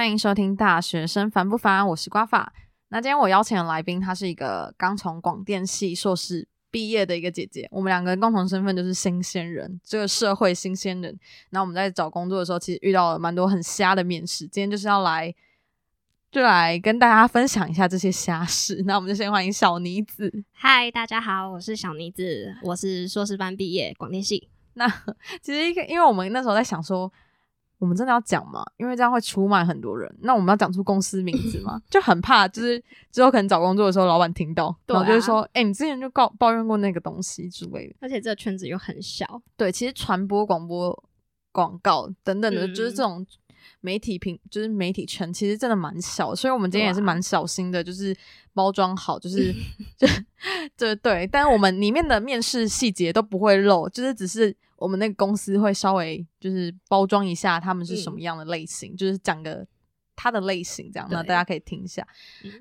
欢迎收听《大学生烦不烦》，我是瓜法。那今天我邀请的来宾，她是一个刚从广电系硕士毕业的一个姐姐。我们两个共同身份就是新鲜人，这个社会新鲜人。那我们在找工作的时候，其实遇到了蛮多很瞎的面试。今天就是要来，就来跟大家分享一下这些瞎事。那我们就先欢迎小妮子。嗨，大家好，我是小妮子，我是硕士班毕业，广电系。那 其实一个，因为我们那时候在想说。我们真的要讲吗？因为这样会出卖很多人。那我们要讲出公司名字吗？就很怕，就是之后可能找工作的时候，老板听到，然后就是说：“哎，你之前就告抱怨过那个东西之类的。”而且这个圈子又很小。对，其实传播、广播、广告等等的，就是这种媒体平，就是媒体圈，其实真的蛮小。所以我们今天也是蛮小心的，就是包装好，就是 就就对。但是我们里面的面试细节都不会漏，就是只是。我们那个公司会稍微就是包装一下他们是什么样的类型，就是讲个他的类型这样，那大家可以听一下。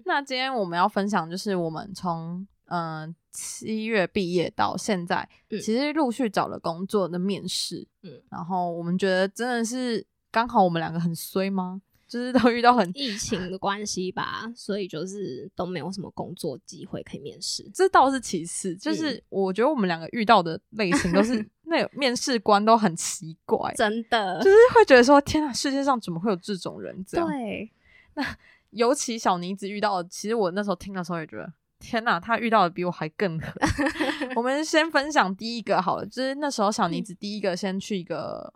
那今天我们要分享就是我们从嗯七月毕业到现在，其实陆续找了工作的面试，嗯，然后我们觉得真的是刚好我们两个很衰吗？就是都遇到很疫情的关系吧，所以就是都没有什么工作机会可以面试。这倒是其次，就是我觉得我们两个遇到的类型都是 那面试官都很奇怪，真的就是会觉得说天啊，世界上怎么会有这种人？这样对。那尤其小妮子遇到，其实我那时候听的时候也觉得天呐，她遇到的比我还更狠。我们先分享第一个好了，就是那时候小妮子第一个先去一个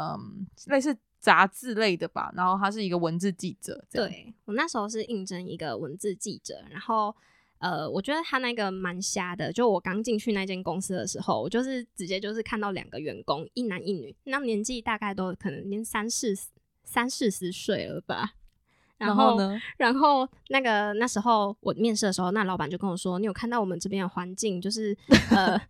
嗯类似。杂志类的吧，然后他是一个文字记者。对我那时候是应征一个文字记者，然后呃，我觉得他那个蛮瞎的。就我刚进去那间公司的时候，我就是直接就是看到两个员工，一男一女，那年纪大概都可能已经三四三四十岁了吧。然后呢？然后那个那时候我面试的时候，那老板就跟我说：“你有看到我们这边的环境，就是 呃。”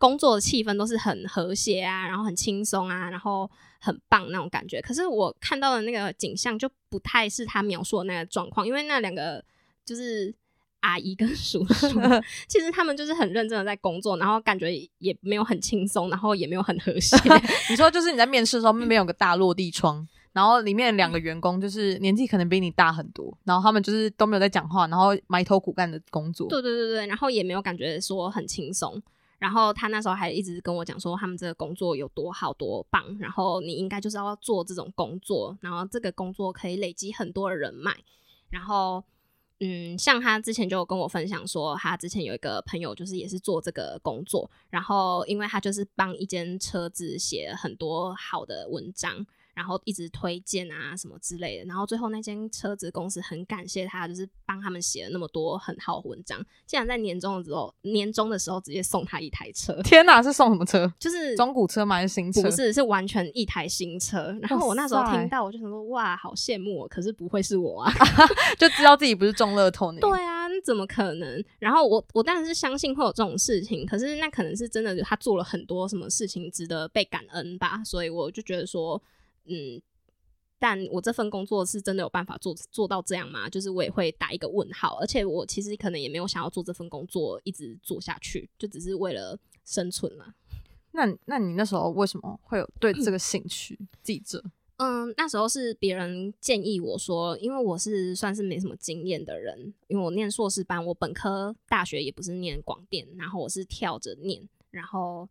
工作的气氛都是很和谐啊，然后很轻松啊，然后很棒那种感觉。可是我看到的那个景象就不太是他描述的那个状况，因为那两个就是阿姨跟叔叔，其实他们就是很认真的在工作，然后感觉也没有很轻松，然后也没有很和谐。你说就是你在面试的时候那边有个大落地窗，然后里面两个员工就是年纪可能比你大很多，然后他们就是都没有在讲话，然后埋头苦干的工作。对对对对，然后也没有感觉说很轻松。然后他那时候还一直跟我讲说，他们这个工作有多好多棒，然后你应该就是要做这种工作，然后这个工作可以累积很多的人脉。然后，嗯，像他之前就跟我分享说，他之前有一个朋友就是也是做这个工作，然后因为他就是帮一间车子写很多好的文章。然后一直推荐啊什么之类的，然后最后那间车子公司很感谢他，就是帮他们写了那么多很好的文章，竟然在年终的时候，年终的时候直接送他一台车。天哪，是送什么车？就是中古车吗？还是新车？不是，是完全一台新车。然后我那时候听到，我就想说，哇，好羡慕，可是不会是我啊，就知道自己不是中乐透那。对啊，怎么可能？然后我我当然是相信会有这种事情，可是那可能是真的，他做了很多什么事情值得被感恩吧，所以我就觉得说。嗯，但我这份工作是真的有办法做做到这样吗？就是我也会打一个问号，而且我其实可能也没有想要做这份工作一直做下去，就只是为了生存嘛。那那你那时候为什么会有对这个兴趣？记者？嗯，那时候是别人建议我说，因为我是算是没什么经验的人，因为我念硕士班，我本科大学也不是念广电，然后我是跳着念，然后。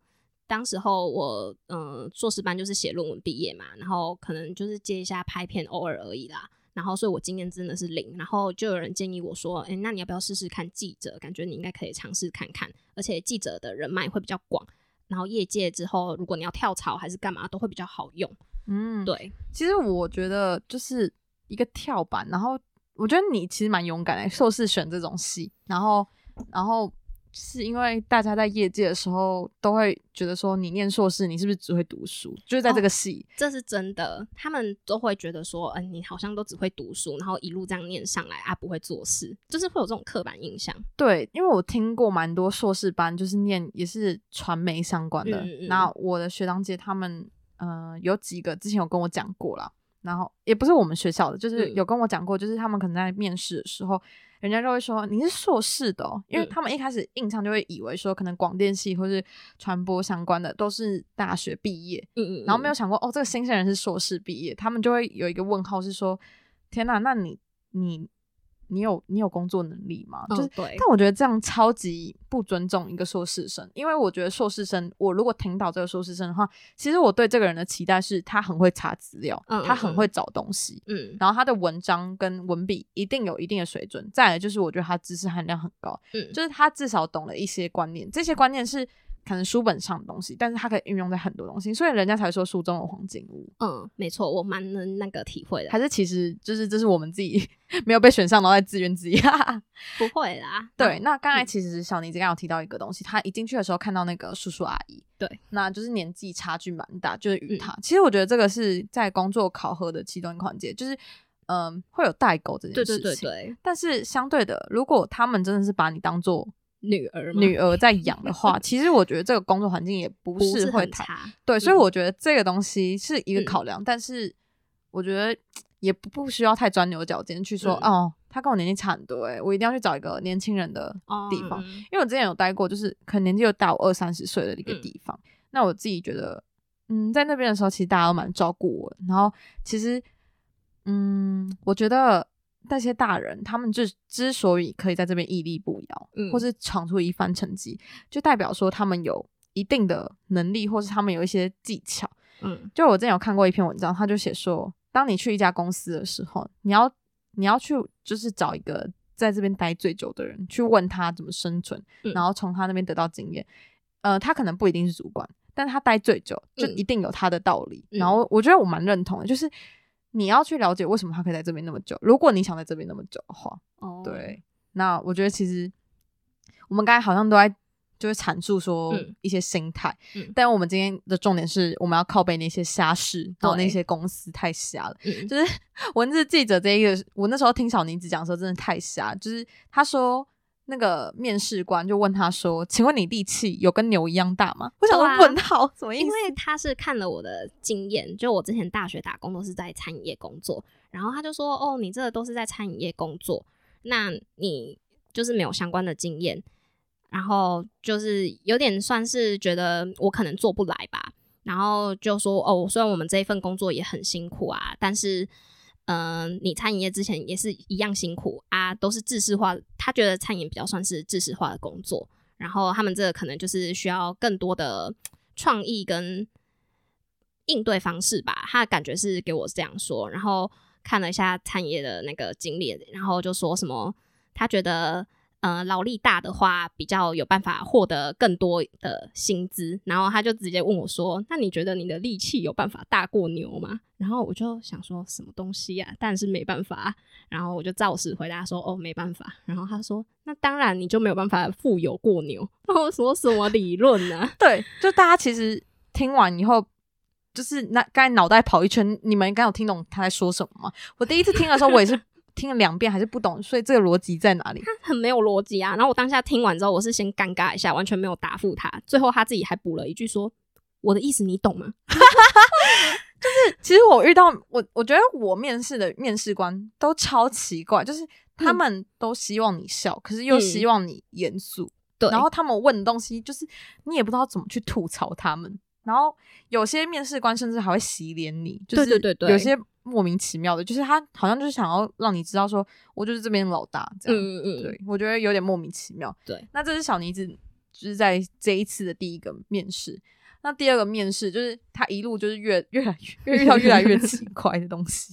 当时候我嗯硕士班就是写论文毕业嘛，然后可能就是接一下拍片偶尔而已啦，然后所以我经验真的是零，然后就有人建议我说，哎，那你要不要试试看记者？感觉你应该可以尝试看看，而且记者的人脉会比较广，然后业界之后如果你要跳槽还是干嘛都会比较好用。嗯，对，其实我觉得就是一个跳板，然后我觉得你其实蛮勇敢的，硕士选这种系，然后然后。是因为大家在业界的时候都会觉得说，你念硕士，你是不是只会读书？就是在这个系，这是真的，他们都会觉得说，嗯，你好像都只会读书，然后一路这样念上来啊，不会做事，就是会有这种刻板印象。对，因为我听过蛮多硕士班，就是念也是传媒相关的。那我的学长姐他们，呃，有几个之前有跟我讲过啦，然后也不是我们学校的，就是有跟我讲过，就是他们可能在面试的时候。人家就会说你是硕士的，因为他们一开始印象就会以为说可能广电系或是传播相关的都是大学毕业，嗯嗯，然后没有想过哦，这个新鲜人是硕士毕业，他们就会有一个问号是说，天哪，那你你你有你有工作能力吗？就是，对，但我觉得这样超级不尊重一个硕士生，因为我觉得硕士生，我如果听到这个硕士生的话，其实我对这个人的期待是他很会查资料，他很会找东西，嗯，然后他的文章跟文笔一定有一定的水准。再来就是我觉得他知识含量很高，嗯，就是他至少懂了一些观念，这些观念是。可能书本上的东西，但是它可以运用在很多东西，所以人家才说书中有黄金屋。嗯，没错，我蛮能那个体会的。还是其实就是这是我们自己 没有被选上，然后在自怨自艾。不会啦。对，那刚才其实小妮子刚有提到一个东西，她一进去的时候看到那个叔叔阿姨，对，那就是年纪差距蛮大，就是与他。其实我觉得这个是在工作考核的其中一环节，就是嗯会有代沟这件事情。对对对对。但是相对的，如果他们真的是把你当做女儿女儿在养的话，其实我觉得这个工作环境也不是会差。对，所以我觉得这个东西是一个考量，但是我觉得也不不需要太钻牛角尖去说哦，他跟我年纪差很多，哎，我一定要去找一个年轻人的地方，因为我之前有待过，就是可能年纪又大我二三十岁的一个地方。那我自己觉得，嗯，在那边的时候，其实大家都蛮照顾我。然后其实，嗯，我觉得。那些大人，他们之之所以可以在这边屹立不摇，或是闯出一番成绩，就代表说他们有一定的能力，或是他们有一些技巧。嗯，就我之前有看过一篇文章，他就写说，当你去一家公司的时候，你要你要去就是找一个在这边待最久的人，去问他怎么生存，然后从他那边得到经验。呃，他可能不一定是主管，但他待最久，就一定有他的道理。然后我觉得我蛮认同的，就是。你要去了解为什么他可以在这边那么久。如果你想在这边那么久的话，哦，对，那我觉得其实我们刚才好像都在就是阐述说一些心态，但我们今天的重点是我们要靠背那些瞎事，然后那些公司太瞎了。就是 文字记者这一个，我那时候听小妮子讲的时候，真的太瞎。就是他说。那个面试官就问他说：“请问你力气有跟牛一样大吗？”我想说问号什么意思？因为他是看了我的经验，就我之前大学打工都是在餐饮业工作，然后他就说：“哦，你这个都是在餐饮业工作，那你就是没有相关的经验，然后就是有点算是觉得我可能做不来吧。”然后就说：“哦，虽然我们这一份工作也很辛苦啊，但是。”嗯，你餐饮业之前也是一样辛苦啊，都是制式化。他觉得餐饮比较算是制式化的工作，然后他们这个可能就是需要更多的创意跟应对方式吧。他的感觉是给我这样说，然后看了一下餐饮业的那个经历，然后就说什么，他觉得。呃，劳力大的话，比较有办法获得更多的薪资。然后他就直接问我说：“那你觉得你的力气有办法大过牛吗？”然后我就想说什么东西呀？但是没办法。然后我就照实回答说：“哦，没办法。”然后他说：“那当然你就没有办法富有过牛。”然后说什么理论呢？对，就大家其实听完以后，就是那刚才脑袋跑一圈，你们刚有听懂他在说什么吗？我第一次听的时候，我也是。听了两遍还是不懂，所以这个逻辑在哪里？他很没有逻辑啊！然后我当下听完之后，我是先尴尬一下，完全没有答复他。最后他自己还补了一句说：“我的意思你懂吗？” 就是其实我遇到我，我觉得我面试的面试官都超奇怪，就是他们都希望你笑，可是又希望你严肃。对，然后他们问的东西，就是你也不知道怎么去吐槽他们。然后有些面试官甚至还会洗脸你，就是对对对，有些。莫名其妙的，就是他好像就是想要让你知道，说我就是这边老大这样。嗯嗯嗯，对我觉得有点莫名其妙。对，那这是小妮子就是在这一次的第一个面试。那第二个面试就是他一路就是越越来越遇到越来越奇 怪的东西。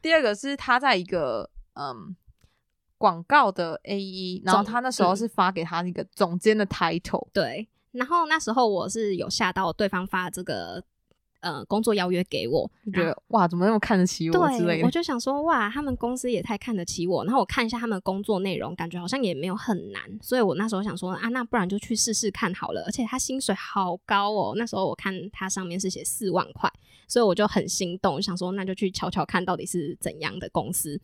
第二个是他在一个嗯广告的 A E，然后他那时候是发给他那个总监的 title。对，然后那时候我是有吓到对方发这个。呃，工作邀约给我，就觉得哇，怎么那么看得起我之类的？我就想说，哇，他们公司也太看得起我。然后我看一下他们工作内容，感觉好像也没有很难。所以我那时候想说，啊，那不然就去试试看好了。而且他薪水好高哦，那时候我看他上面是写四万块，所以我就很心动，想说那就去瞧瞧看到底是怎样的公司。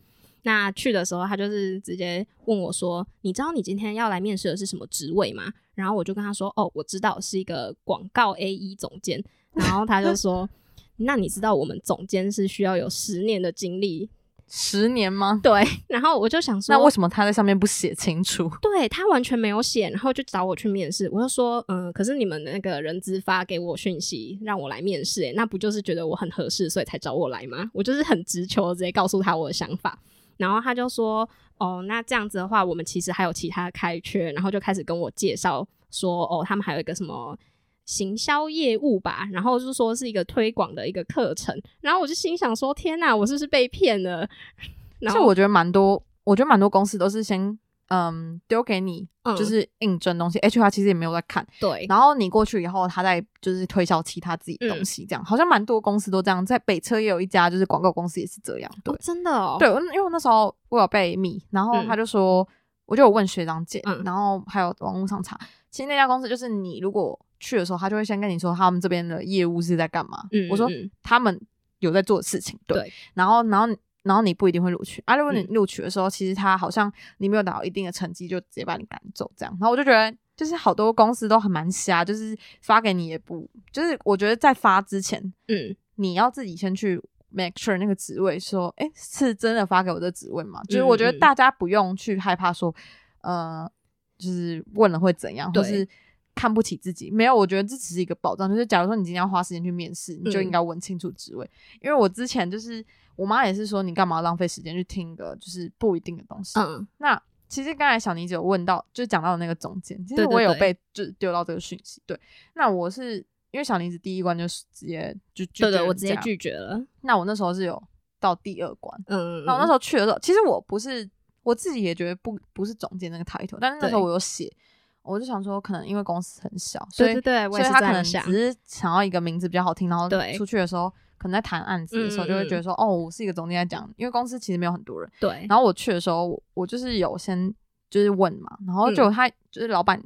那去的时候，他就是直接问我说：“你知道你今天要来面试的是什么职位吗？”然后我就跟他说：“哦，我知道是一个广告 A E 总监。”然后他就说：“那你知道我们总监是需要有十年的经历十年吗？对，然后我就想说，那为什么他在上面不写清楚？对他完全没有写，然后就找我去面试。我就说，嗯，可是你们那个人资发给我讯息让我来面试，诶，那不就是觉得我很合适，所以才找我来吗？我就是很直球，直接告诉他我的想法。然后他就说，哦，那这样子的话，我们其实还有其他开缺，然后就开始跟我介绍说，哦，他们还有一个什么行销业务吧，然后就说是一个推广的一个课程。然后我就心想说，天哪，我是不是被骗了？然后我觉得蛮多，我觉得蛮多公司都是先嗯丢给你，就是应征东西，HR 其实也没有在看，对。然后你过去以后，他再就是推销其他自己东西，这样好像蛮多公司都这样。在北车也有一家就是广告公司也是这样，对，真的哦。对，因为那时候我有被密，然后他就说，我就有问学长姐，然后还有网络上查，其实那家公司就是你如果去的时候，他就会先跟你说他们这边的业务是在干嘛。嗯，我说他们有在做的事情，对。然后，然后。然后你不一定会录取啊！如果你录取的时候，其实他好像你没有达到一定的成绩，就直接把你赶走这样。然后我就觉得，就是好多公司都很蛮瞎，就是发给你也不，就是我觉得在发之前，嗯，你要自己先去 make sure 那个职位说，哎，是真的发给我的职位吗？就是我觉得大家不用去害怕说，呃，就是问了会怎样，或是看不起自己。没有，我觉得这只是一个保障。就是假如说你今天要花时间去面试，你就应该问清楚职位。因为我之前就是。我妈也是说，你干嘛浪费时间去听个就是不一定的东西？嗯，那其实刚才小妮子有问到，就讲到那个总监，其实我有被就是丢到这个讯息。对，那我是因为小妮子第一关就是直接就对对，我直接拒绝了。那我那时候是有到第二关，嗯，那我那时候去的时候，其实我不是我自己也觉得不不是总监那个抬头，但是那时候我有写，我就想说可能因为公司很小，所以对，所以他可能只是想要一个名字比较好听，然后出去的时候。可能在谈案子的时候，就会觉得说，哦，我是一个总监在讲，因为公司其实没有很多人。对。然后我去的时候，我就是有先就是问嘛，然后就他就是老板，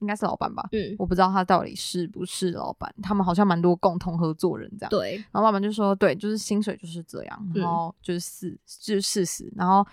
应该是老板吧？嗯。我不知道他到底是不是老板，他们好像蛮多共同合作人这样。对。然后老板就说，对，就是薪水就是这样，然后就是事就是事实，然后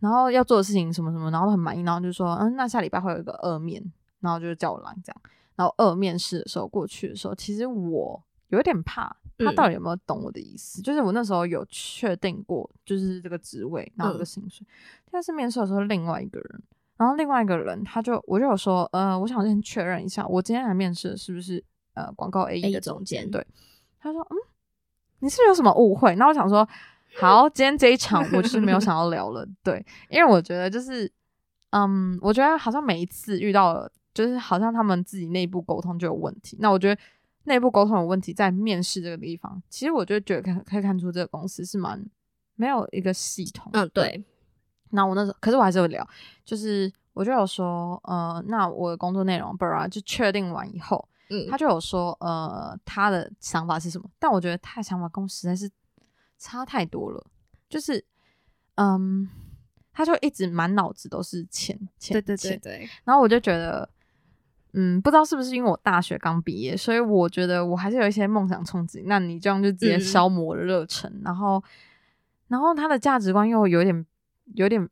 然后要做的事情什么什么，然后都很满意，然后就说，嗯，那下礼拜会有一个二面，然后就叫我来这样。然后二面试的时候过去的时候，其实我有点怕。他到底有没有懂我的意思？就是我那时候有确定过，就是这个职位，然后这个薪水。但是面试的时候，另外一个人，然后另外一个人，他就我就有说，呃，我想先确认一下，我今天来面试的是不是呃广告 A E 的总监？对，他说，嗯，你是有什么误会？那我想说，好，今天这一场我就是没有想要聊了，对，因为我觉得就是，嗯，我觉得好像每一次遇到了，就是好像他们自己内部沟通就有问题。那我觉得。内部沟通有问题，在面试这个地方，其实我就觉得可可以看出这个公司是蛮没有一个系统。嗯，对。那我那时候，可是我还是有聊，就是我就有说，呃，那我的工作内容，不然就确定完以后，嗯，他就有说，呃，他的想法是什么？但我觉得他的想法跟我实在是差太多了，就是，嗯，他就一直满脑子都是钱，钱，对对对对。然后我就觉得。嗯，不知道是不是因为我大学刚毕业，所以我觉得我还是有一些梦想憧憬。那你这样就直接消磨了热忱，然后，然后他的价值观又有点，有点。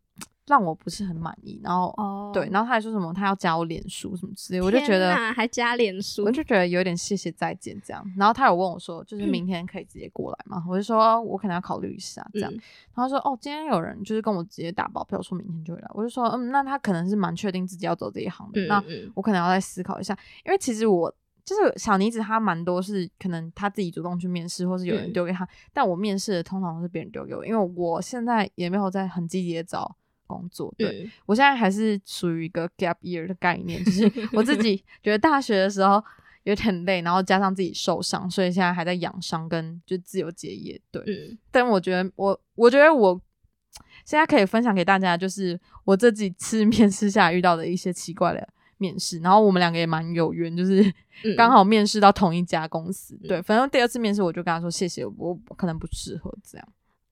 让我不是很满意，然后对，然后他还说什么他要加我脸书什么之类，我就觉得还加脸书，我就觉得有点谢谢再见这样。然后他有问我说，就是明天可以直接过来吗？我就说我可能要考虑一下这样。然后他说哦，今天有人就是跟我直接打包票说明天就会来，我就说嗯，那他可能是蛮确定自己要走这一行的。那我可能要再思考一下，因为其实我就是小妮子，她蛮多是可能她自己主动去面试，或是有人丢给她，但我面试的通常都是别人丢给我，因为我现在也没有在很积极的找。工作对我现在还是属于一个 gap year 的概念，就是我自己 觉得大学的时候有点累，然后加上自己受伤，所以现在还在养伤跟就自由结业。对，但我觉得我我觉得我现在可以分享给大家，就是我这几次 面试下遇到的一些奇怪的面试，然后我们两个也蛮有缘，就是刚好面试到同一家公司。对，反正第二次面试我就跟他说谢谢，我可能不适合这样。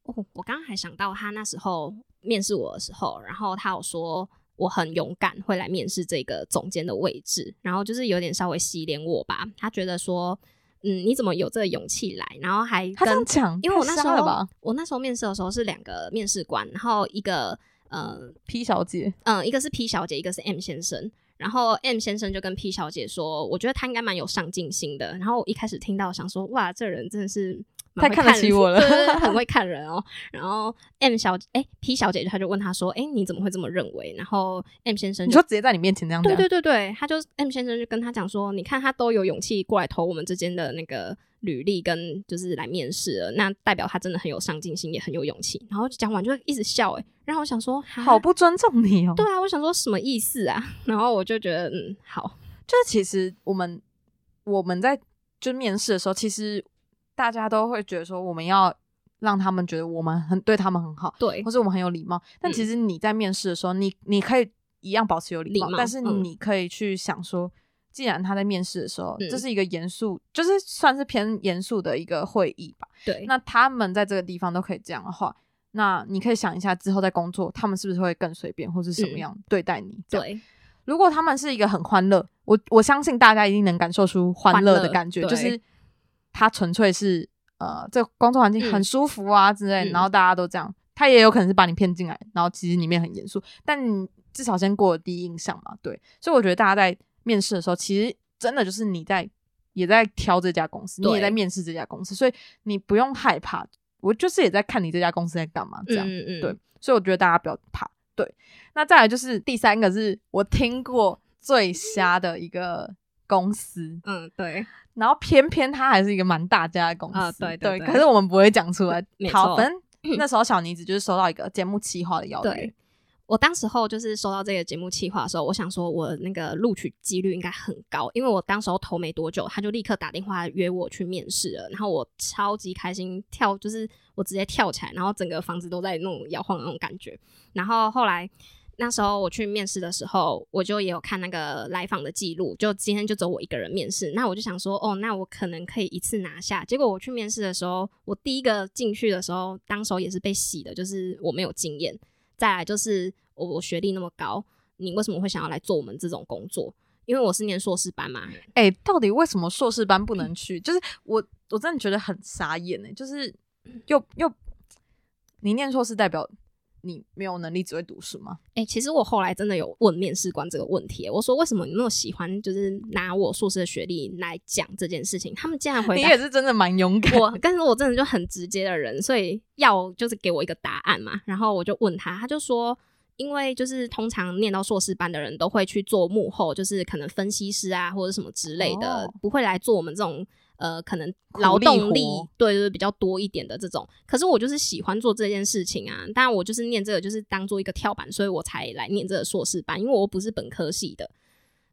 哦，我刚刚还想到他那时候面试我的时候，然后他有说我很勇敢会来面试这个总监的位置，然后就是有点稍微洗脸我吧。他觉得说，嗯，你怎么有这个勇气来？然后还跟讲，因为我那时候我那时候面试的时候是两个面试官，然后一个呃 P 小姐，嗯，一个是 P 小姐，一个是 M 先生。然后 M 先生就跟 P 小姐说，我觉得他应该蛮有上进心的。然后我一开始听到想说，哇，这人真的是。太看得起我了，很会看人哦。然后 M 小姐，哎，P 小姐她就问他说：“哎，你怎么会这么认为？”然后 M 先生你说直接在你面前这样对对对对，他就 M 先生就跟他讲说：“你看他都有勇气过来投我们之间的那个履历，跟就是来面试了，那代表他真的很有上进心，也很有勇气。”然后讲完就一直笑，哎，然后我想说，好不尊重你哦。对啊，我想说什么意思啊？然后我就觉得，嗯，好，就是其实我们我们在就面试的时候，其实。大家都会觉得说，我们要让他们觉得我们很对他们很好，对，或者我们很有礼貌。但其实你在面试的时候，你你可以一样保持有礼貌，但是你可以去想说，既然他在面试的时候，这是一个严肃，就是算是偏严肃的一个会议吧。对，那他们在这个地方都可以这样的话，那你可以想一下之后在工作，他们是不是会更随便，或是什么样对待你？对，如果他们是一个很欢乐，我我相信大家一定能感受出欢乐的感觉，就是他纯粹是。呃，这工作环境很舒服啊之类，然后大家都这样，他也有可能是把你骗进来，然后其实里面很严肃，但你至少先过了第一印象嘛，对，所以我觉得大家在面试的时候，其实真的就是你在也在挑这家公司，你也在面试这家公司，所以你不用害怕，我就是也在看你这家公司在干嘛，这样，对，所以我觉得大家不要怕，对，那再来就是第三个是我听过最瞎的一个公司，嗯，对。然后偏偏他还是一个蛮大家的公司，对对。可是我们不会讲出来。好，反正那时候小妮子就是收到一个节目企划的邀约。我当时候就是收到这个节目企划的时候，我想说我那个录取几率应该很高，因为我当时候投没多久，他就立刻打电话约我去面试了。然后我超级开心，跳就是我直接跳起来，然后整个房子都在那种摇晃的那种感觉。然后后来。那时候我去面试的时候，我就也有看那个来访的记录，就今天就走我一个人面试。那我就想说，哦，那我可能可以一次拿下。结果我去面试的时候，我第一个进去的时候，当时候也是被洗的，就是我没有经验。再来就是我我学历那么高，你为什么会想要来做我们这种工作？因为我是念硕士班嘛。哎，到底为什么硕士班不能去？就是我我真的觉得很傻眼哎，就是又又你念硕士代表。你没有能力只会读书吗？哎，其实我后来真的有问面试官这个问题，我说为什么你那么喜欢，就是拿我硕士的学历来讲这件事情？他们竟然回答，你也是真的蛮勇敢。我，但是我真的就很直接的人，所以要就是给我一个答案嘛。然后我就问他，他就说，因为就是通常念到硕士班的人都会去做幕后，就是可能分析师啊或者什么之类的，不会来做我们这种。呃，可能劳动力对就是比较多一点的这种，可是我就是喜欢做这件事情啊。当然，我就是念这个，就是当做一个跳板，所以我才来念这个硕士班，因为我不是本科系的，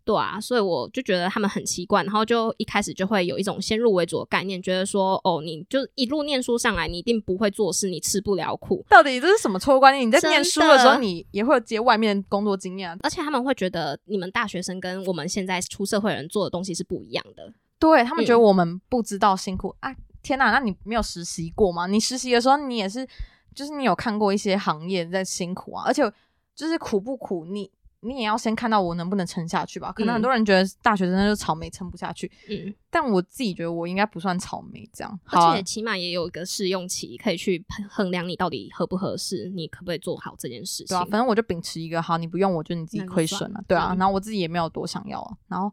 对啊，所以我就觉得他们很奇怪，然后就一开始就会有一种先入为主的概念，觉得说，哦，你就一路念书上来，你一定不会做事，你吃不了苦。到底这是什么错误观念？你在念书的时候，你也会有接外面工作经验，而且他们会觉得你们大学生跟我们现在出社会人做的东西是不一样的。对他们觉得我们不知道辛苦啊！天哪，那你没有实习过吗？你实习的时候，你也是，就是你有看过一些行业在辛苦啊，而且就是苦不苦，你你也要先看到我能不能撑下去吧。可能很多人觉得大学生就草莓撑不下去，嗯，但我自己觉得我应该不算草莓这样，而且起码也有一个试用期，可以去衡量你到底合不合适，你可不可以做好这件事情。对啊，反正我就秉持一个好，你不用我就你自己亏损了，对啊，然后我自己也没有多想要啊，然后。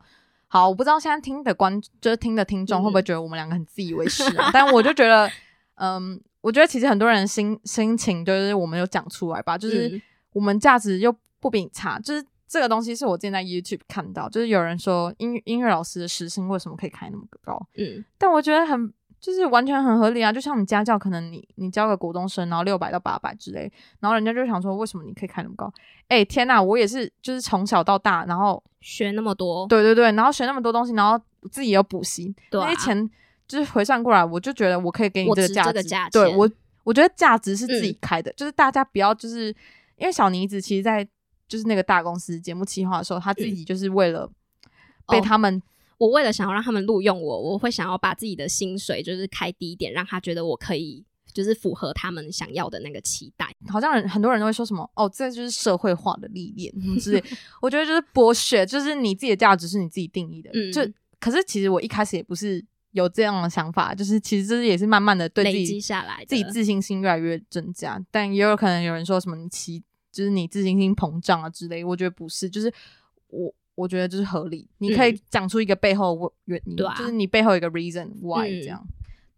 好，我不知道现在听的观，就是听的听众会不会觉得我们两个很自以为是啊？但我就觉得，嗯，我觉得其实很多人心心情就是我们有讲出来吧，就是我们价值又不比你差，就是这个东西是我今天在 YouTube 看到，就是有人说音音乐老师的时薪为什么可以开那么高？嗯，但我觉得很。就是完全很合理啊，就像你家教，可能你你教个国中生，然后六百到八百之类，然后人家就想说，为什么你可以开那么高？哎，天呐，我也是，就是从小到大，然后学那么多，对对对，然后学那么多东西，然后自己有补习，那些钱就是回算过来，我就觉得我可以给你这个价值，对我，我觉得价值是自己开的，就是大家不要就是因为小妮子，其实，在就是那个大公司节目企划的时候，他自己就是为了被他们。我为了想要让他们录用我，我会想要把自己的薪水就是开低一点，让他觉得我可以就是符合他们想要的那个期待。好像很多人都会说什么哦，这就是社会化的历练什么之类。我觉得就是剥削，就是你自己的价值是你自己定义的。嗯，就可是其实我一开始也不是有这样的想法，就是其实这也是慢慢的对自己积下来，自己自信心越来越增加。但也有可能有人说什么你其就是你自信心膨胀啊之类，我觉得不是，就是我。我觉得就是合理，你可以讲出一个背后原因，就是你背后一个 reason why 这样。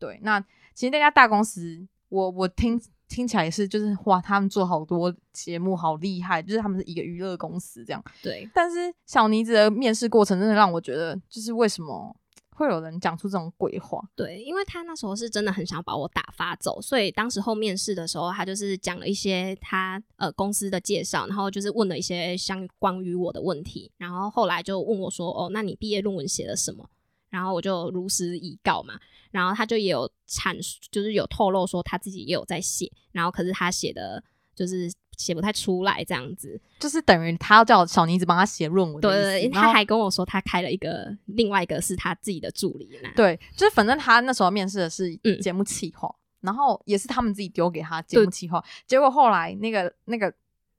对，那其实那家大公司，我我听听起来也是，就是哇，他们做好多节目，好厉害，就是他们是一个娱乐公司这样。对，但是小妮子的面试过程真的让我觉得，就是为什么会有人讲出这种鬼话？对，因为他那时候是真的很想把我打发走，所以当时候面试的时候，他就是讲了一些他呃公司的介绍，然后就是问了一些相关于我的问题，然后后来就问我说：“哦，那你毕业论文写了什么？”然后我就如实以告嘛，然后他就也有阐述，就是有透露说他自己也有在写，然后可是他写的就是写不太出来这样子。就是等于他要叫小妮子帮他写论文对对对，他还跟我说他开了一个另外一个是他自己的助理呢。对，就是反正他那时候面试的是嗯节目企划，然后也是他们自己丢给他节目企划，结果后来那个那个。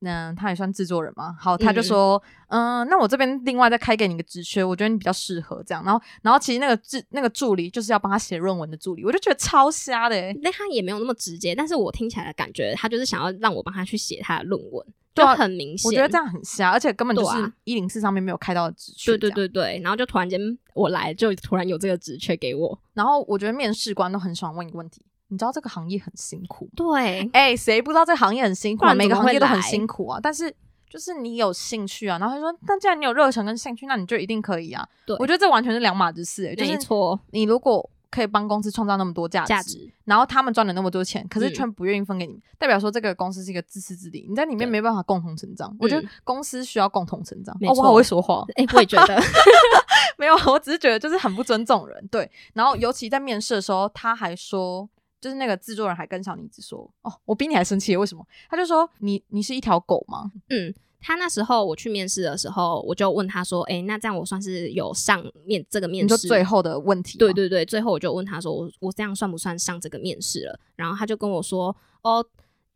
嗯，他也算制作人嘛。好，他就说，嗯、那我这边另外再开给你个职缺，我觉得你比较适合这样。然后，然后其实那个助那个助理就是要帮他写论文的助理，我就觉得超瞎的、欸。那他也没有那么直接，但是我听起来的感觉，他就是想要让我帮他去写他的论文，就很明显。我觉得这样很瞎，而且根本就是一零四上面没有开到的职缺。对对。对对，然后就突然间我来，就突然有这个职缺给我。然后我觉得面试官都很喜欢问一个问题，你知道这个行业很辛苦？对，哎、谁不知道这个行业很辛苦啊？每个行业都很辛苦啊。但是就是你有兴趣啊，然后他说，那既然你有热忱跟兴趣，那你就一定可以啊。对我觉得这完全是两码子事、欸。就是没错，你如果可以帮公司创造那么多价值，值然后他们赚了那么多钱，可是嗯却不愿意分给你，代表说这个公司是一个自私自利，你在里面对没办法共同成长。我觉得嗯公司需要共同成长。哦，我好会说话哦，哎、我也觉得，没有，我只是觉得就是很不尊重人。对，然后尤其在面试的时候，他还说，就是那个制作人还跟小妮子说：“哦，我比你还生气，为什么？”他就说：“你你是一条狗吗嗯。他那时候我去面试的时候，我就问他说：“哎、那这样我算是有上面这个？”面试？最后的问题，对对对，最后我就问他说：“我我这样算不算上这个面试了？”然后他就跟我说：“哦，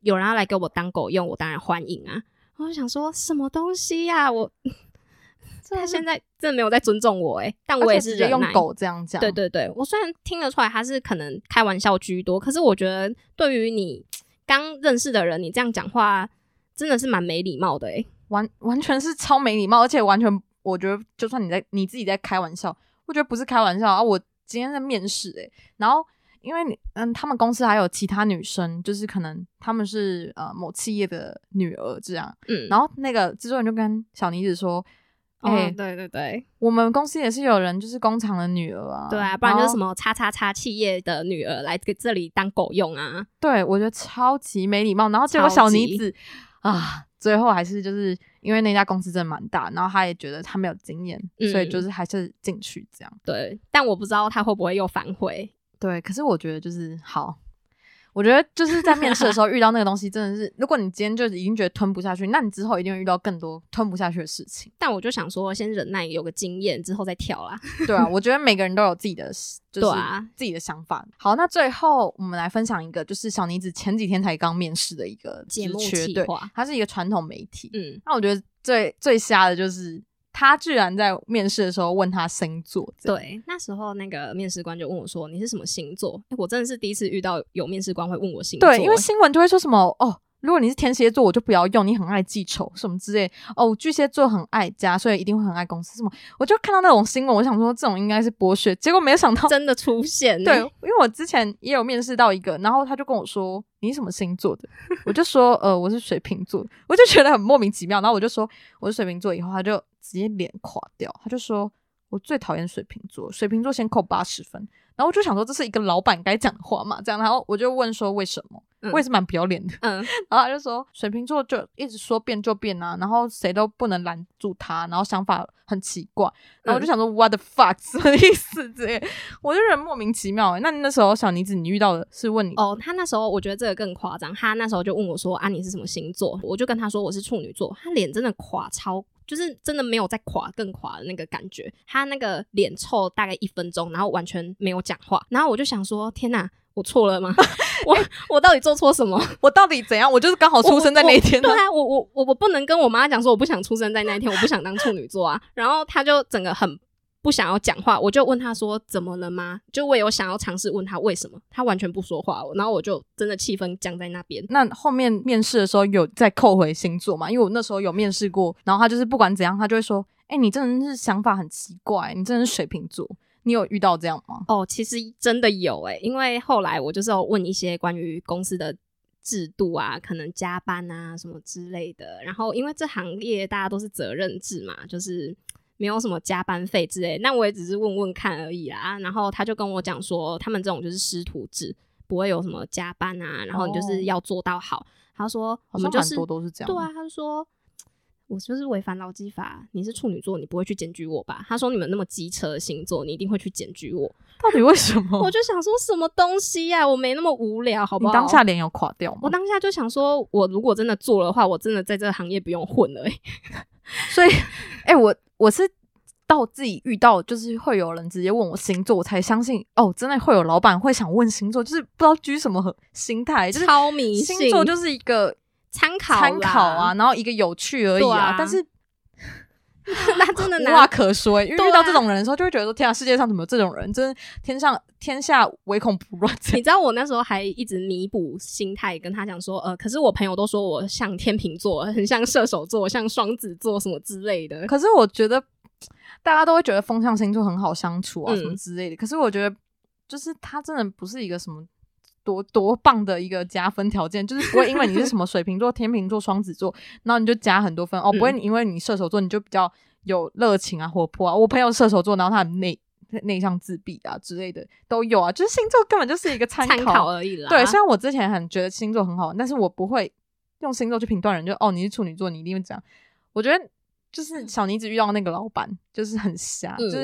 有人要来给我当狗用，我当然欢迎啊。”我就想说什么东西呀、我他现在真的没有在尊重我哎、但我也是。用狗这样讲。对对对，我虽然听得出来他是可能开玩笑居多，可是我觉得对于你刚认识的人，你这样讲话真的是蛮没礼貌的哎、完完全是超没礼貌，而且完全我觉得，就算你在你自己在开玩笑，我觉得不是开玩笑啊。我今天在面试诶、然后因为你嗯，他们公司还有其他女生，就是可能他们是呃某企业的女儿这样，嗯，然后那个制作人就跟小妮子说：“哎、哦，对对对，我们公司也是有人就是工厂的女儿啊，对啊，不然就是什么？叉叉叉企业的女儿来给这里当狗用啊，对我觉得超级没礼貌。然后结果小超级妮子啊，最后还是就是因为那家公司真的蛮大，然后他也觉得他没有经验，嗯所以就是还是进去这样。对，但我不知道他会不会又反悔。对，可是我觉得就是好，我觉得就是在面试的时候 遇到那个东西，真的是，如果你今天就已经觉得吞不下去，那你之后一定会遇到更多吞不下去的事情。但我就想说，先忍耐，有个经验之后再跳啦。对啊，我觉得每个人都有自己的，就是自己的想法。好，那最后我们来分享一个，就是小妮子前几天才刚面试的一个节目对它是一个传统媒体。嗯，那我觉得最最瞎的就是他居然在面试的时候问他星座，对，那时候那个面试官就问我说：“你是什么星座？”诶我真的是第一次遇到有面试官会问我星座。对，因为新闻就会说什么哦。如果你是天蝎座，我就不要用，你很爱记仇什么之类。哦，巨蟹座很爱家，所以一定会很爱公司。什么，我就看到那种新闻，我想说这种应该是剥削，结果没有想到真的出现、对，因为我之前也有面试到一个，然后他就跟我说你什么星座的，我就说呃我是水瓶座，我就觉得很莫名其妙，然后我就说我是水瓶座，以后他就直接脸垮掉，他就说我最讨厌水瓶座，水瓶座先扣八十分，然后我就想说这是一个老板该讲的话嘛，这样，然后我就问说为什么，嗯我也是蛮不要脸的，嗯，然后他就说水瓶座就一直说变就变啊，然后谁都不能拦住他，然后想法很奇怪，然后我就想说、what the fuck 什么意思？这些我就觉得莫名其妙、欸。那那时候小妮子你遇到的是问你？哦，他那时候我觉得这个更夸张，他那时候就问我说：“啊，你是什么星座？”我就跟他说我是处女座，他脸真的垮超。就是真的没有在垮更垮的那个感觉，他那个脸臭大概一分钟，然后完全没有讲话，然后我就想说：天哪，我错了吗？我我到底做错什么？我到底怎样？我就是刚好出生在那一天、对啊，我我我我不能跟我妈讲说我不想出生在那一天，我不想当处女座啊。然后她就整个很不想要讲话，我就问她说怎么了吗？就我有想要尝试问她为什么，她完全不说话，然后我就真的气氛僵在那边。那后面面试的时候有再扣回星座嘛？因为我那时候有面试过，然后她就是不管怎样，她就会说：“哎、你真的是想法很奇怪，你真的是水瓶座，你有遇到这样吗？哦，其实真的有诶、因为后来我就是有问一些关于公司的制度啊，可能加班啊什么之类的。然后因为这行业大家都是责任制嘛，就是没有什么加班费之类，那我也只是问问看而已啦。然后他就跟我讲说，他们这种就是师徒制，不会有什么加班啊，然后你就是要做到好。他说我们就是多都是这样。对啊，他说。我就是违反劳基法，你是处女座，你不会去检举我吧？他说你们那么机车的星座，你一定会去检举我。到底为什么？我就想说什么东西呀、我没那么无聊，好不你好？当下脸有垮掉吗？我当下就想说，我如果真的做的话，我真的在这个行业不用混了、欸。所以，哎、我我是到自己遇到，就是会有人直接问我星座，我才相信哦，真的会有老板会想问星座，就是不知道居什么和 心态，就是超迷信星座就是一个参考参考啊，然后一个有趣而已对啊但是 那真的无话可说、欸，因为对啊遇到这种人的时候，就会觉得说，天啊，世界上怎么有这种人？真是天上天下唯恐不乱。你知道我那时候还一直弥补心态，跟他讲说，呃，可是我朋友都说我像天秤座，很像射手座，像双子座什么之类的。可是我觉得大家都会觉得风象星座很好相处啊，嗯什么之类的。可是我觉得，就是他真的不是一个什么多多棒的一个加分条件，就是不会因为你是什么水瓶座、天秤座、双子座，然后你就加很多分哦，嗯不会因为你射手座你就比较有热情啊、活泼啊。我朋友射手座，然后他很内内向、自闭啊之类的都有啊，就是星座根本就是一个参参考而已啦。对，虽然我之前很觉得星座很好玩，但是我不会用星座去评断人，就哦你是处女座，你一定会这样。我觉得就是小妮子遇到那个老板就是很瞎，嗯就是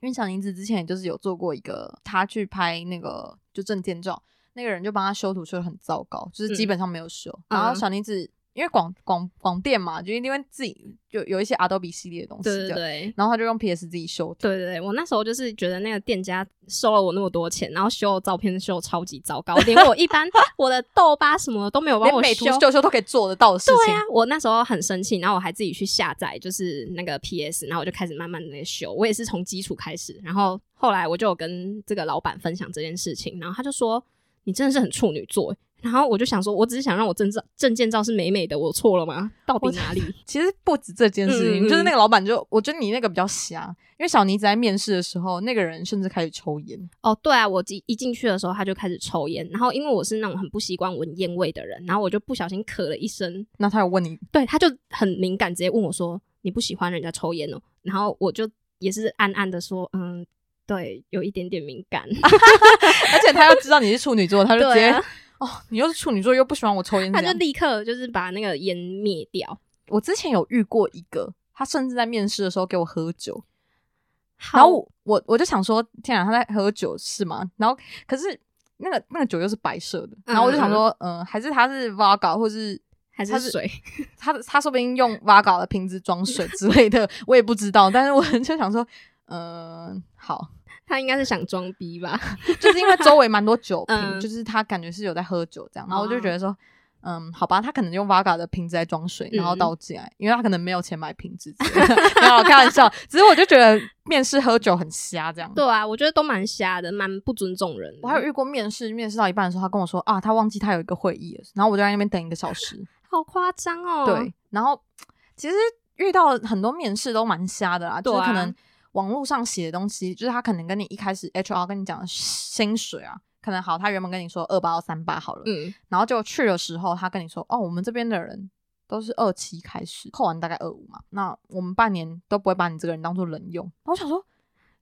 因为小妮子之前也就是有做过一个，他去拍那个就证件照，那个人就帮他修图修的很糟糕，就是基嗯本上没有修。然后嗯小妮子因为广广广电嘛，就因为自己就有一些 Adobe 系列的东西，对对对。然后他就用 PS 自己修图。对对对，我那时候就是觉得那个店家收了我那么多钱，然后修的照片修得超级糟糕，连我一般 我的痘疤什么都没有帮连我修。美图秀秀都可以做得到的事情，对啊，我那时候很生气，然后我还自己去下载，就是那个 PS，然后我就开始慢慢的修。我也是从基础开始，然后后来我就有跟这个老板分享这件事情，然后他就说：“你真的是很处女座。”欸然后我就想说，我只是想让我证照证件照是美美的，我错了吗？到底哪里？其实不止这件事情，就是那个老板就，我觉得你那个比较瞎，因为小妮子在面试的时候，那个人甚至开始抽烟。哦，对啊，我一一进去的时候他就开始抽烟，然后因为我是那种很不习惯闻烟味的人，然后我就不小心咳了一声，那他有问你，对，他就很敏感，直接问我说：“你不喜欢人家抽烟哦？”然后我就也是暗暗的说：“嗯，对，有一点点敏感。而且他要知道你是处女座，他就直接、啊哦，你又是处女座，又不喜欢我抽烟，他就。立刻就是把那个烟灭掉。我之前有遇过一个，他甚至在面试的时候给我喝酒，然后我我我就想说，天啊，他在喝酒是吗？然后可是那个那个酒又是白色的，然后我就想说，嗯、还是他是 Vodka 或是还是是水，他他说不定用 Vaga 的瓶子装水之类的，我也不知道。但是我 就想说，嗯、好，他应该是想装逼吧？就是因为周围蛮多酒瓶，嗯就是他感觉是有在喝酒这样，然后我就哦觉得说，嗯，好吧，他可能用 Vaga 的瓶子来装水，然后嗯倒进来，因为他可能没有钱买瓶子之类的，没有开玩笑。只是我就觉得面试喝酒很瞎这样。对啊，我觉得都蛮瞎的，蛮不尊重人。我还有遇过面试，面试到一半的时候，他跟我说啊，他忘记他有一个会议了，然后我就在那边等一个小时。好夸张哦。对，然后其实遇到很多面试都蛮瞎的啦，啊就是可能网络上写的东西，就是他可能跟你一开始 HR 跟你讲的薪水啊，可能好，他原本跟你说二八到三八好了，嗯，然后就去的时候，他跟你说哦，我们这边的人。都是二七开始，扣完大概二五嘛。那我们半年都不会把你这个人当做人用。然后我想说，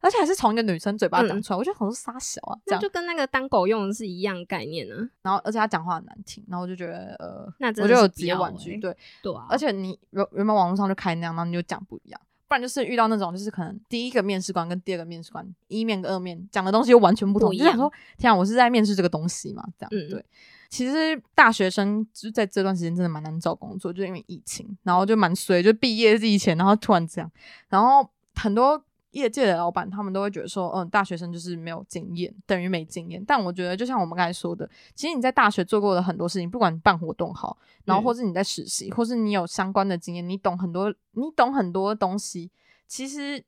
而且还是从一个女生嘴巴讲出来，我就想说傻小啊，这样。就跟那个当狗用的是一样概念呢、然后而且他讲话很难听，然后我就觉得呃，那真我就有直接婉拒。欸对，对啊，而且你原原本网络上就开那样，然后你就讲不一样，不然就是遇到那种就是可能第一个面试官跟第二个面试官一面跟二面讲的东西又完全不同，不一样就想说天啊，我是在面试这个东西嘛？这样、嗯对。其实大学生就在这段时间真的蛮难找工作，就因为疫情，然后就蛮衰，就毕业之前，然后突然这样，然后很多业界的老板他们都会觉得说，嗯，大学生就是没有经验，等于没经验。但我觉得，就像我们刚才说的，其实你在大学做过的很多事情，不管你办活动好，然后嗯或是你在实习，或是你有相关的经验，你懂很多，你懂很多东西，其实。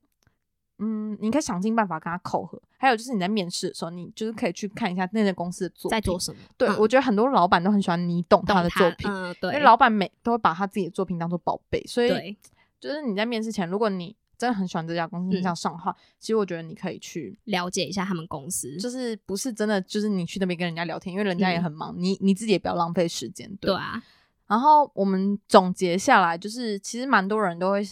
嗯，你可以想尽办法跟他扣合。还有就是你在面试的时候，你就是可以去看一下那些公司的作品在做什么？对，嗯我觉得很多老板都很喜欢你懂他的作品，嗯，对，因为老板每都会把他自己的作品当做宝贝，所以，就是你在面试前，如果你真的很喜欢这家公司，很想上的话，其实我觉得你可以去了解一下他们公司，就是不是真的，就是你去那边跟人家聊天，因为人家也很忙，你你自己也不要浪费时间。对啊。然后我们总结下来，就是其实蛮多人都会，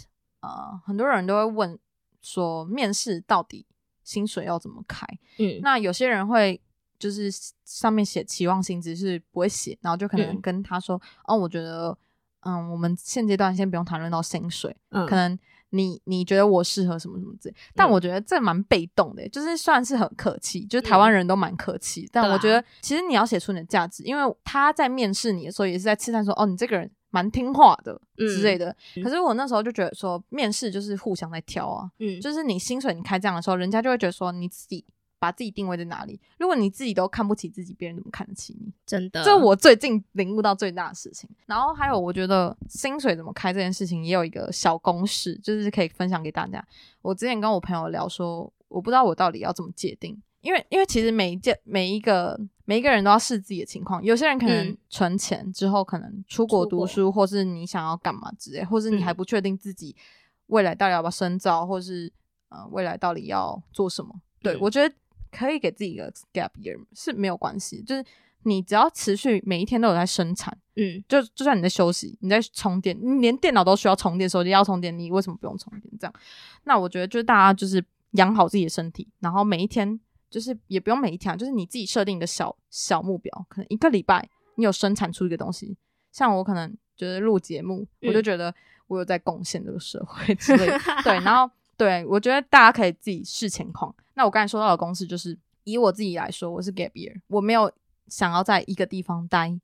呃，很多人都会问说，面试到底薪水要怎么开？嗯，那有些人会就是上面写期望薪资是不会写，然后就可能跟他说，哦，我觉得，嗯，我们现阶段先不用谈论到薪水，嗯，可能。你你觉得我适合什么什么之类，但我觉得这蛮被动的，就是算是很客气，就是台湾人都蛮客气，但我觉得其实你要写出你的价值，因为他在面试你的时候也是在试探说，哦，你这个人蛮听话的之类的。可是我那时候就觉得说，面试就是互相在挑啊，嗯，就是你薪水你开这样的时候，人家就会觉得说你自己。把自己定位在哪里？如果你自己都看不起自己，别人怎么看得起你？真的，这我最近领悟到最大的事情。然后还有，我觉得薪水怎么开这件事情也有一个小公式，就是可以分享给大家。我之前跟我朋友聊说，我不知道我到底要怎么界定，因为因为其实每一件每一个每一个人都要视自己的情况。有些人可能存钱之后，可能出国读书，或是你想要干嘛之类，或是你还不确定自己未来到底要不要深造，或是呃未来到底要做什么。对我觉得。可以给自己一个 gap year 是没有关系，就是你只要持续每一天都有在生产，嗯，就就算你在休息，你在充电，你连电脑都需要充电，手机要充电，你为什么不用充电？这样，那我觉得就是大家就是养好自己的身体，然后每一天就是也不用每一天，就是你自己设定的小小目标，可能一个礼拜你有生产出一个东西，像我可能就是录节目，我就觉得我有在贡献这个社会之类，对，然后。对，我觉得大家可以自己视情况。那我刚才说到的公式就是，以我自己来说，我是 gap year，我没有想要在一个地方待，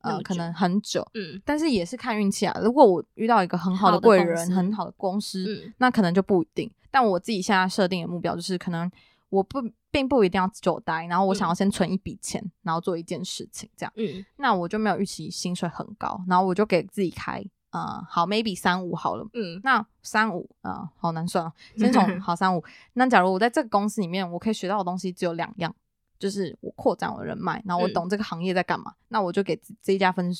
呃，可能很久，嗯，但是也是看运气啊。如果我遇到一个很好的贵人、很好的公司，那可能就不一定。但我自己现在设定的目标就是，可能我不并不一定要久待，然后我想要先存一笔钱，然后做一件事情，这样，嗯，那我就没有预期薪水很高，然后我就给自己开。啊，好，maybe 三五好了，嗯，那三五啊，好难算啊。先从 好三五，那假如我在这个公司里面，我可以学到的东西只有两样，就是我扩展我的人脉，然后我懂这个行业在干嘛，那我就给这一家分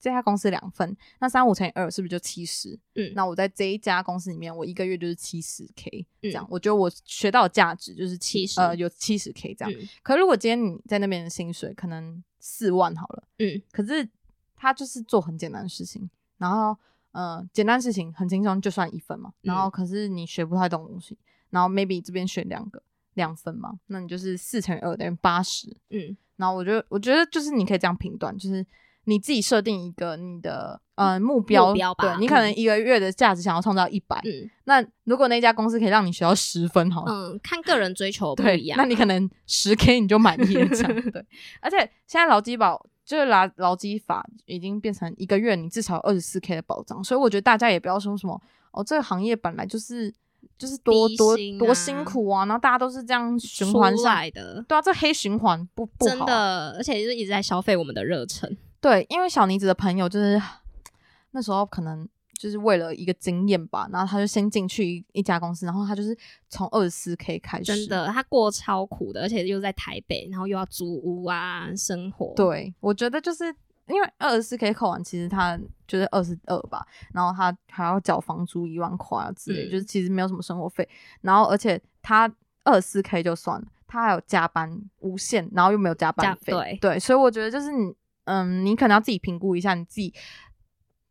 这家公司两分，那三五乘以二是不是就七十？嗯，那我在这一家公司里面，我一个月就是七十 k，这样，我觉得我学到的价值就是七十，呃，有七十 k 这样。可如果今天你在那边的薪水可能四万好了，嗯，可是他就是做很简单的事情。然后，呃，简单事情很轻松，就算一分嘛。然后，可是你学不太懂东西，然后 maybe 这边选两个两分嘛，那你就是四乘以二等于八十。嗯，然后我觉得，我觉得就是你可以这样评断，就是你自己设定一个你的呃目标，对你可能一个月的价值想要创造一百。嗯，那如果那家公司可以让你学到十分，好，嗯，看个人追求 不一样。那你可能十 k 你就满意了，这样 对。而且现在劳基保。就是劳劳基法已经变成一个月你至少二十四 k 的保障，所以我觉得大家也不要说什么哦，这个行业本来就是就是多多多辛苦啊，然后大家都是这样循环下来的，对啊，这黑循环不不好，真的，而且就是一直在消费我们的热忱。对，因为小妮子的朋友就是 那时候可能。就是为了一个经验吧，然后他就先进去一一家公司，然后他就是从二十四 K 开始，真的，他过超苦的，而且又在台北，然后又要租屋啊，生活。对，我觉得就是因为二十四 K 扣完，其实他就是二十二吧，然后他还要缴房租一万块之类，就是其实没有什么生活费，然后而且他二十四 K 就算了，他还有加班无限，然后又没有加班费，对对，所以我觉得就是你，嗯，你可能要自己评估一下你自己。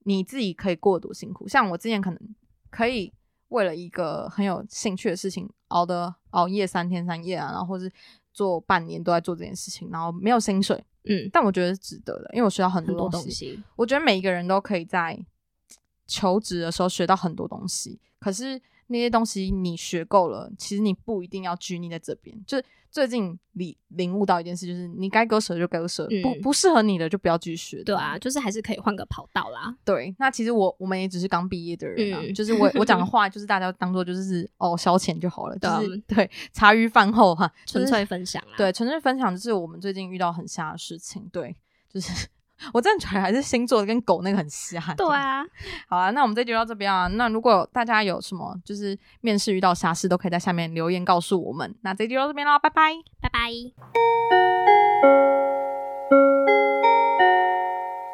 你自己可以过多辛苦，像我之前可能可以为了一个很有兴趣的事情熬的熬夜三天三夜啊，然后或是做半年都在做这件事情，然后没有薪水，嗯，但我觉得是值得的，因为我学到很多东西。我觉得每一个人都可以在求职的时候学到很多东西，可是那些东西你学够了，其实你不一定要拘泥在这边，就是。最近你领悟到一件事，就是你该割舍就割舍，不不适合你的就不要继续。对啊，就是还是可以换个跑道啦。对，那其实我我们也只是刚毕业的人啊，就是我我讲的 话，就是大家当做就是哦消遣就好了，就是对茶余饭后哈，纯粹分享啊。对，纯粹分享就是我们最近遇到很瞎的事情，对，就是。我真的觉得还是星座跟狗那个很像。对啊，好啊，那我们这集到这边啊。那如果大家有什么就是面试遇到啥事，都可以在下面留言告诉我们。那这集到这边喽，拜拜，拜拜。